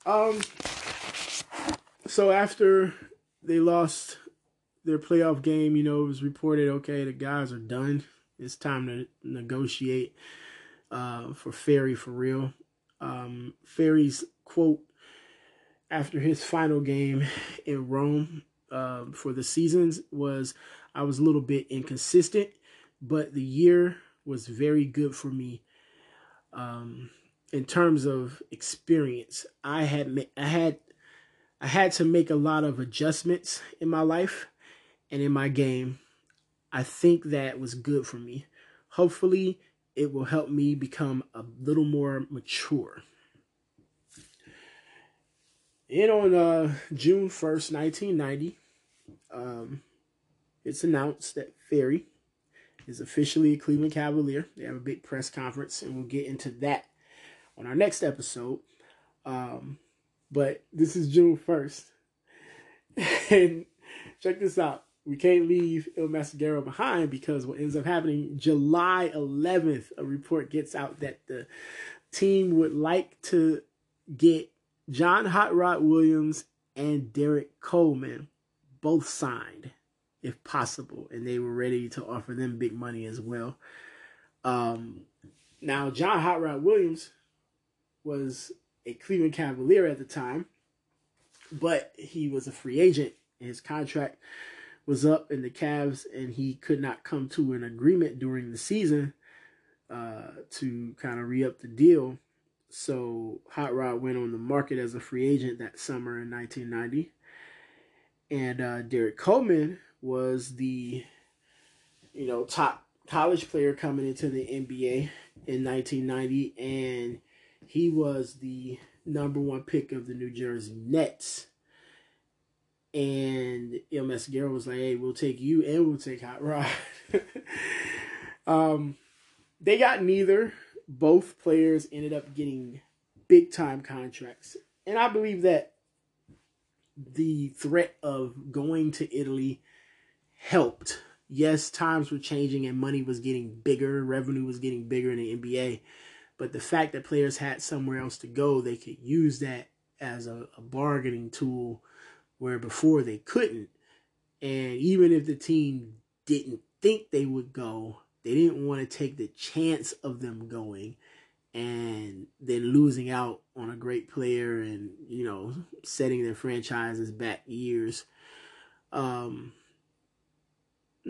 Um so after they lost their playoff game, you know, it was reported, okay, the guys are done. It's time to negotiate uh, for Ferry for real. Um, Ferry's quote after his final game in Rome uh, for the seasons was, I was a little bit inconsistent, but the year was very good for me. Um, in terms of experience, I had I had I had to make a lot of adjustments in my life and in my game, I think that was good for me. Hopefully, it will help me become a little more mature. And on uh, June 1st, 1990, um, it's announced that Ferry is officially a Cleveland Cavalier. They have a big press conference, and we'll get into that on our next episode. Um, but this is June 1st. and check this out we can't leave Il Messaggero behind because what ends up happening July 11th, a report gets out that the team would like to get John Hot Rod Williams and Derrick Coleman both signed if possible, and they were ready to offer them big money as well. Um, now, John Hot Rod Williams was a Cleveland Cavalier at the time, but he was a free agent. His contract was up in the Cavs and he could not come to an agreement during the season uh, to kind of re up the deal. So Hot Rod went on the market as a free agent that summer in 1990. And uh, Derrick Coleman was the, you know, top college player coming into the NBA in 1990. And he was the number one pick of the New Jersey Nets. And Il Messaggero was like, hey, we'll take you and we'll take Hot Rod. um, they got neither. Both players ended up getting big time contracts. And I believe that the threat of going to Italy helped. Yes, times were changing and money was getting bigger, revenue was getting bigger in the NBA. But the fact that players had somewhere else to go, they could use that as a, a bargaining tool where before they couldn't. And even if the team didn't think they would go, they didn't want to take the chance of them going and then losing out on a great player and you know setting their franchises back years. Um,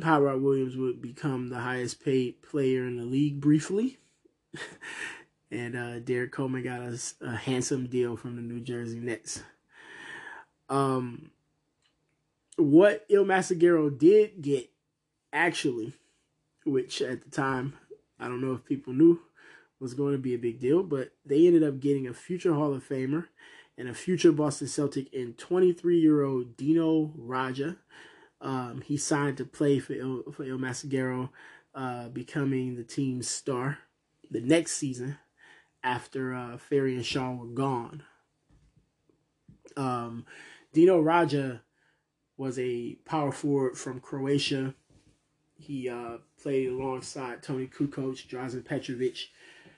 Hot Rod Williams would become the highest paid player in the league briefly. and uh, Derrick Coleman got a, a, handsome deal from the New Jersey Nets. Um, what Il Messaggero did get, actually, which at the time, I don't know if people knew, was going to be a big deal, but they ended up getting a future Hall of Famer and a future Boston Celtic in 23 year old Dino Radja. Um, he signed to play for Il, for Il Messaggero, uh, becoming the team's star the next season after uh, Ferry and Shaw were gone. Um, Dino Radja was a power forward from Croatia. He uh, played alongside Toni Kukoc, Drazen Petrovic,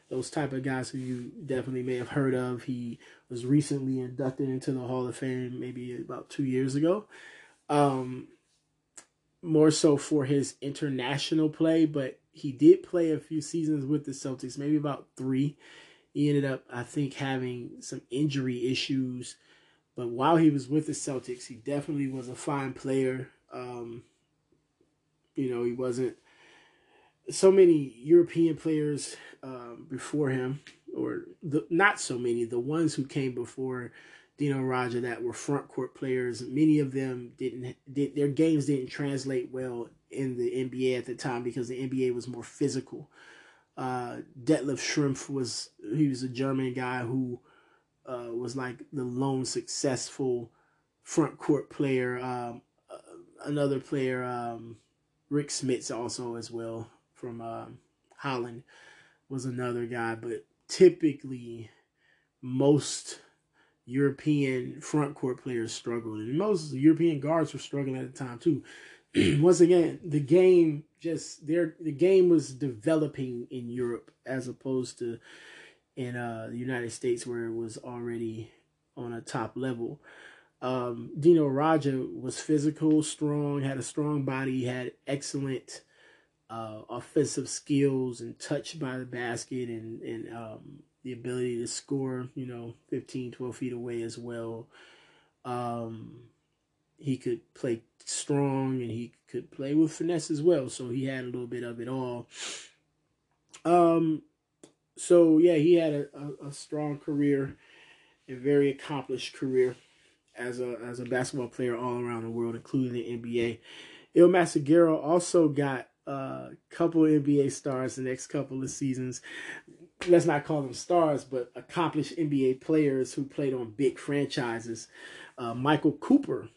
those type of guys who you definitely may have heard of. He was recently inducted into the Hall of Fame maybe about two years ago. Um, more so for his international play, but he did play a few seasons with the Celtics, maybe about three. He ended up, I think, having some injury issues. But while he was with the Celtics, he definitely was a fine player. Um, you know, he wasn't so many European players um, before him, or the, not so many, the ones who came before Dino Radja that were front court players. Many of them didn't did their games didn't translate well in the NBA at the time because the NBA was more physical. Uh, Detlef Schrempf was he was a German guy who uh, was like the lone successful front court player. Um, uh, another player, um, Rik Smits, also as well from um, Holland, was another guy. But typically, most European front court players struggled, and most European guards were struggling at the time too. Once again, the game just there. The game was developing in Europe as opposed to in uh, the United States, where it was already on a top level. Um, Dino Radja was physical, strong, had a strong body, had excellent uh, offensive skills and touch by the basket and, and um, the ability to score, you know, 15, 12 feet away as well. Um, he could play strong and he could play with finesse as well. So he had a little bit of it all. Um, so yeah, he had a, a, a strong career, a very accomplished career as a as a basketball player all around the world, including the NBA. Il Messaggero also got a couple NBA stars the next couple of seasons. Let's not call them stars, but accomplished NBA players who played on big franchises. Uh, Michael Cooper,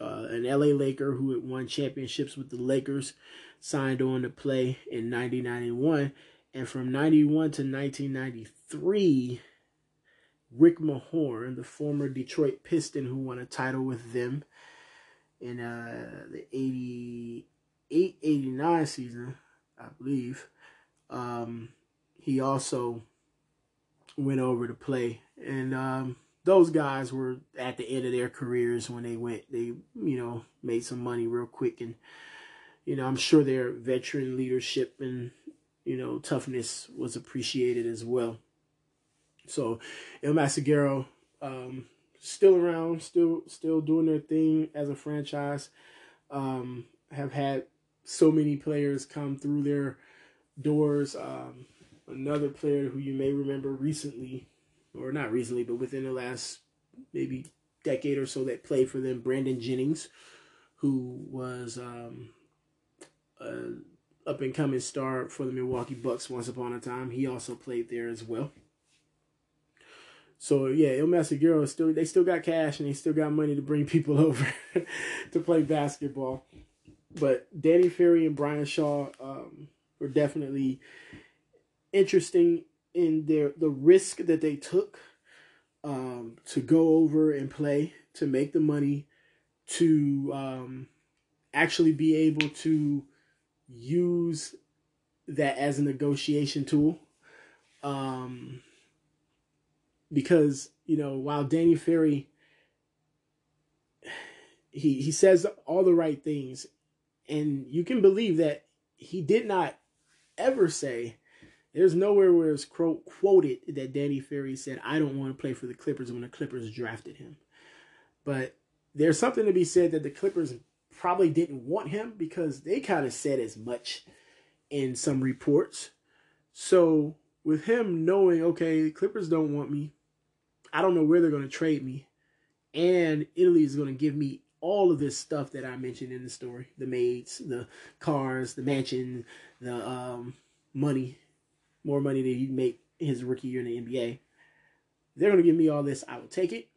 uh, an LA Laker who had won championships with the Lakers, signed on to play in 1991. And from 91 to 1993, Rick Mahorn, the former Detroit Piston who won a title with them in uh, the 88 89 season, I believe, um, he also went over to play. And um, those guys were at the end of their careers when they went. They, you know, made some money real quick. And, you know, I'm sure their veteran leadership and you know, toughness was appreciated as well. So El Messaggero, um, still around, still still doing their thing as a franchise. um, have had so many players come through their doors. Um, another player who you may remember recently, or not recently, but within the last maybe decade or so that played for them, Brandon Jennings, who was um, a up and coming star for the Milwaukee Bucks once upon a time. He also played there as well. So yeah, Il Messaggero still they still got cash and they still got money to bring people over to play basketball. But Danny Ferry and Brian Shaw um, were definitely interesting in their the risk that they took um, to go over and play to make the money to um, actually be able to use that as a negotiation tool. Um, because you know while Danny Ferry he he says all the right things and you can believe that he did not ever say there's nowhere where it's quoted that Danny Ferry said I don't want to play for the Clippers when the Clippers drafted him. But there's something to be said that the Clippers probably didn't want him because they kind of said as much in some reports. So with him knowing, okay, the Clippers don't want me, I don't know where they're going to trade me. And Italy is going to give me all of this stuff that I mentioned in the story the maids, the cars, the mansion, the um, money, more money than he'd make his rookie year in the NBA. They're going to give me all this. I will take it.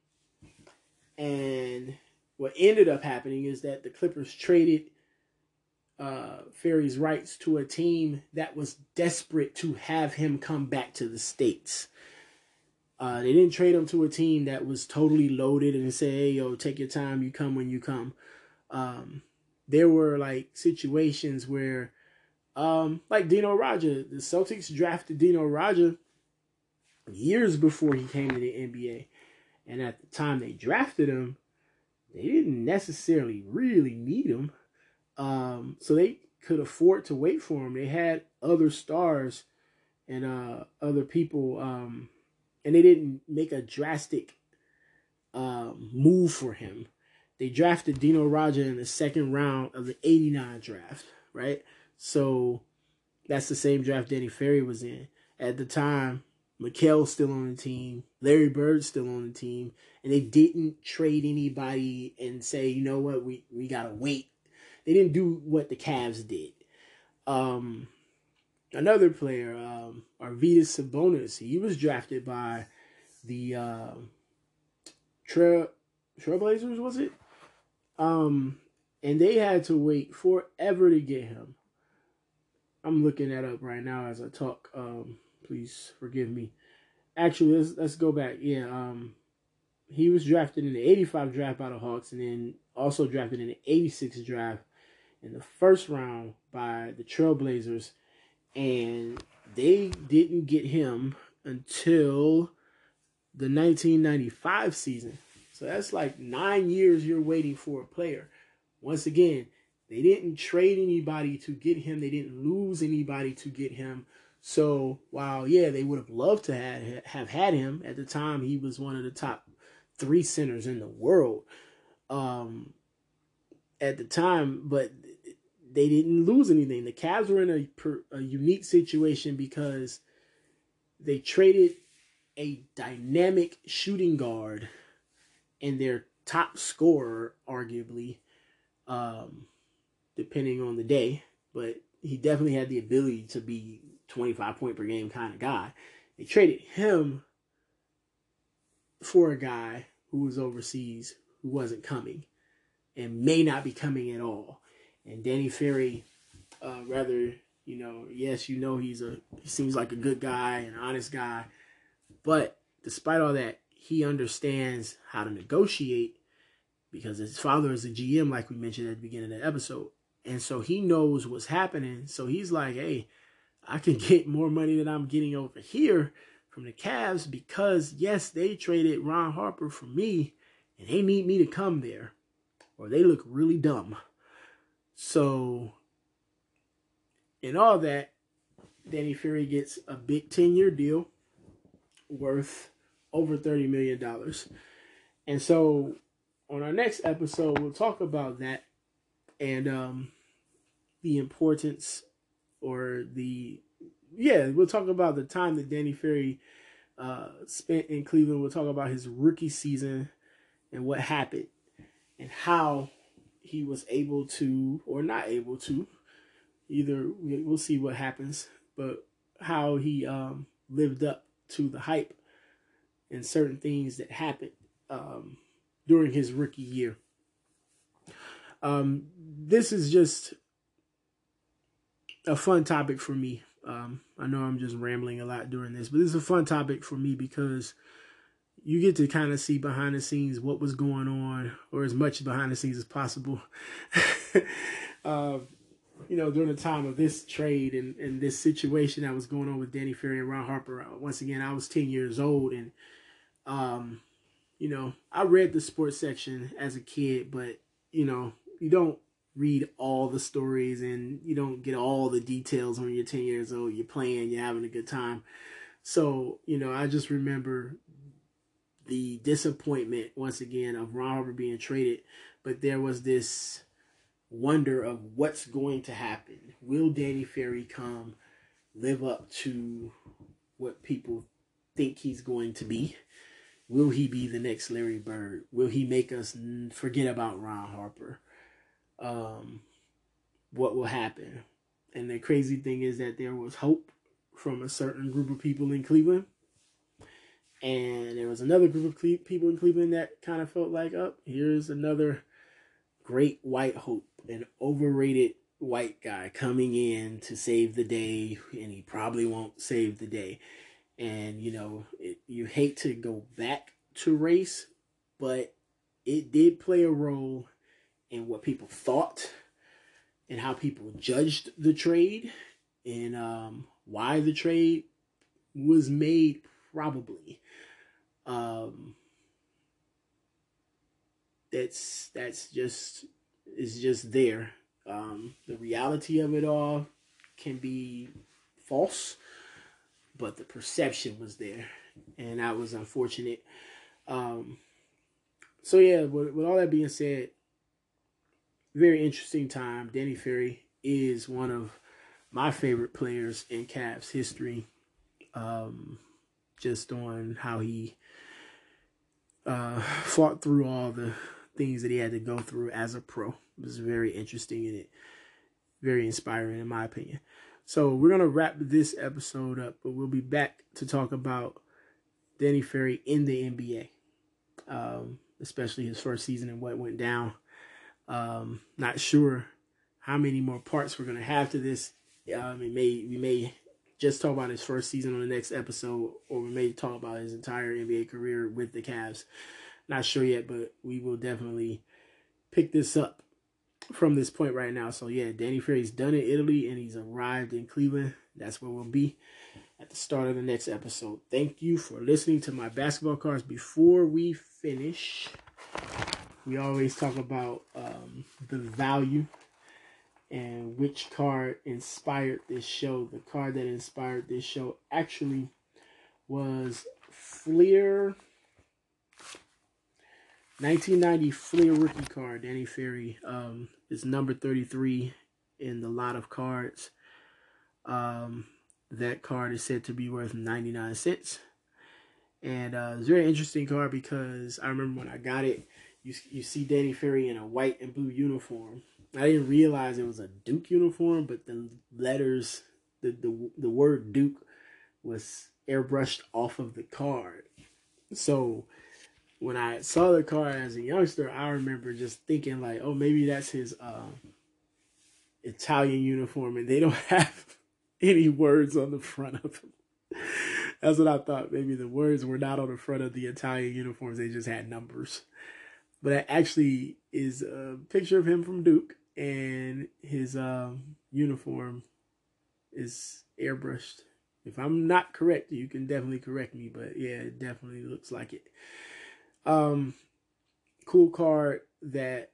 And what ended up happening is that the Clippers traded uh, Ferry's rights to a team that was desperate to have him come back to the States. Uh, they didn't trade him to a team that was totally loaded and say, "Hey, yo, take your time. You come when you come." Um, there were like situations where, um, like Dino Radja, the Celtics drafted Dino Radja years before he came to the NBA, and at the time they drafted him, they didn't necessarily really need him, um, so they could afford to wait for him. They had other stars and uh, other people. Um, and they didn't make a drastic um, move for him. They drafted Dino Radja in the second round of the 89 draft, right? So that's the same draft Danny Ferry was in. At the time, McHale's still on the team, Larry Bird's still on the team, and they didn't trade anybody and say, you know what, we, we gotta wait. They didn't do what the Cavs did. Um, another player, um, Arvydas Sabonis. He was drafted by the uh, Trail Trailblazers, was it? Um, and they had to wait forever to get him. I'm looking that up right now as I talk. Um, please forgive me. Actually, let's let's go back. Yeah, um, he was drafted in the '85 draft by the Hawks, and then also drafted in the '86 draft in the first round by the Trailblazers and they didn't get him until the 1995 season. So that's like nine years you're waiting for a player. Once again, they didn't trade anybody to get him. They didn't lose anybody to get him. So while yeah, they would have loved to have have had him at the time, he was one of the top three centers in the world. Um, at the time, but they didn't lose anything. The Cavs were in a, a unique situation because they traded a dynamic shooting guard and their top scorer, arguably, um, depending on the day, but he definitely had the ability to be 25 point per game kind of guy. They traded him for a guy who was overseas who wasn't coming and may not be coming at all. And Danny Ferry, uh, rather, you know, yes, you know he's a he seems like a good guy, an honest guy, but despite all that, he understands how to negotiate because his father is a GM, like we mentioned at the beginning of the episode. And so he knows what's happening. So he's like, hey, I can get more money than I'm getting over here from the Cavs because, yes, they traded Ron Harper for me and they need me to come there or they look really dumb. So, in all that, Danny Ferry gets a big 10 year deal worth over $30 million. And so, on our next episode, we'll talk about that and um, the importance or the yeah, we'll talk about the time that Danny Ferry uh, spent in Cleveland. We'll talk about his rookie season and what happened and how he was able to or not able to. Either we'll see what happens, but how he um, lived up to the hype and certain things that happened um, during his rookie year. Um, this is just a fun topic for me. Um, I know I'm just rambling a lot during this, but this is a fun topic for me because you get to kind of see behind the scenes what was going on, or as much behind the scenes as possible. uh, you know, during the time of this trade and, and this situation that was going on with Danny Ferry and Ron Harper. Uh, once again, I was 10 years old and, um, you know, I read the sports section as a kid, but, you know, you don't read all the stories and you don't get all the details when you're 10 years old. You're playing, you're having a good time. So, you know, I just remember the disappointment once again of Ron Harper being traded, but there was this wonder of what's going to happen. Will Danny Ferry come live up to what people think he's going to be? Will he be the next Larry Bird? Will he make us forget about Ron Harper? um, what will happen. And the crazy thing is that there was hope from a certain group of people in Cleveland. And there was another group of people in Cleveland that kind of felt like, oh, here's another great white hope, an overrated white guy coming in to save the day, and he probably won't save the day. And, you know, it, you hate to go back to race, but it did play a role in what people thought and how people judged the trade and um, why the trade was made probably um, that's that's just is just there um, the reality of it all can be false but the perception was there and that was unfortunate um, so yeah with, with all that being said very interesting time. Danny Ferry is one of my favorite players in Cavs history. Um, just on how he uh, fought through all the things that he had to go through as a pro. It was very interesting and it very inspiring in my opinion. So we're gonna wrap this episode up, but we'll be back to talk about Danny Ferry in the NBA, um, especially his first season and what went down. Um, not sure how many more parts we're gonna have to this. Um, it may we may just talk about his first season on the next episode, or we may talk about his entire NBA career with the Cavs. Not sure yet, but we will definitely pick this up from this point right now. So yeah, Danny Ferry's done in Italy and he's arrived in Cleveland. That's where we'll be at the start of the next episode. Thank you for listening to my basketball cards. Before we finish, we always talk about um, the value and which card inspired this show. The card that inspired this show actually was Fleer 1990 Fleer rookie card. Danny Ferry um, is number 33 in the lot of cards. Um, that card is said to be worth 99 cents. And uh, it's a very interesting card because I remember when I got it, you you see Danny Ferry in a white and blue uniform. I didn't realize it was a Duke uniform, but the letters, the the the word Duke was airbrushed off of the card. So when I saw the card as a youngster, I remember just thinking like, oh, maybe that's his uh, Italian uniform, and they don't have any words on the front of them. That's what I thought. Maybe the words were not on the front of the Italian uniforms; they just had numbers but it actually is a picture of him from Duke, and his um, uniform is airbrushed. If I'm not correct, you can definitely correct me, but yeah, it definitely looks like it. Um, cool card that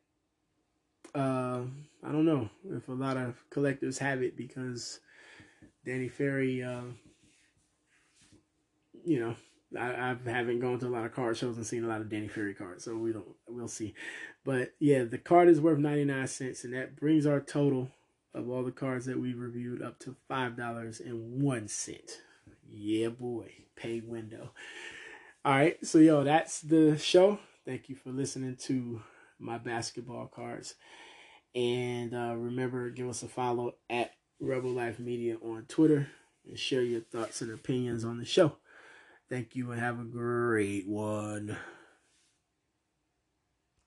uh, I don't know if a lot of collectors have it because Danny Ferry, uh, you know, I, I haven't gone to a lot of card shows and seen a lot of Danny Ferry cards, so we don't. We'll see. But yeah, the card is worth ninety nine cents, and that brings our total of all the cards that we reviewed up to five dollars and one cent. Yeah, boy, pay window. All right, so yo, that's the show. Thank you for listening to my basketball cards, and uh, remember, give us a follow at Rebel Life Media on Twitter and share your thoughts and opinions on the show. Thank you and have a great one.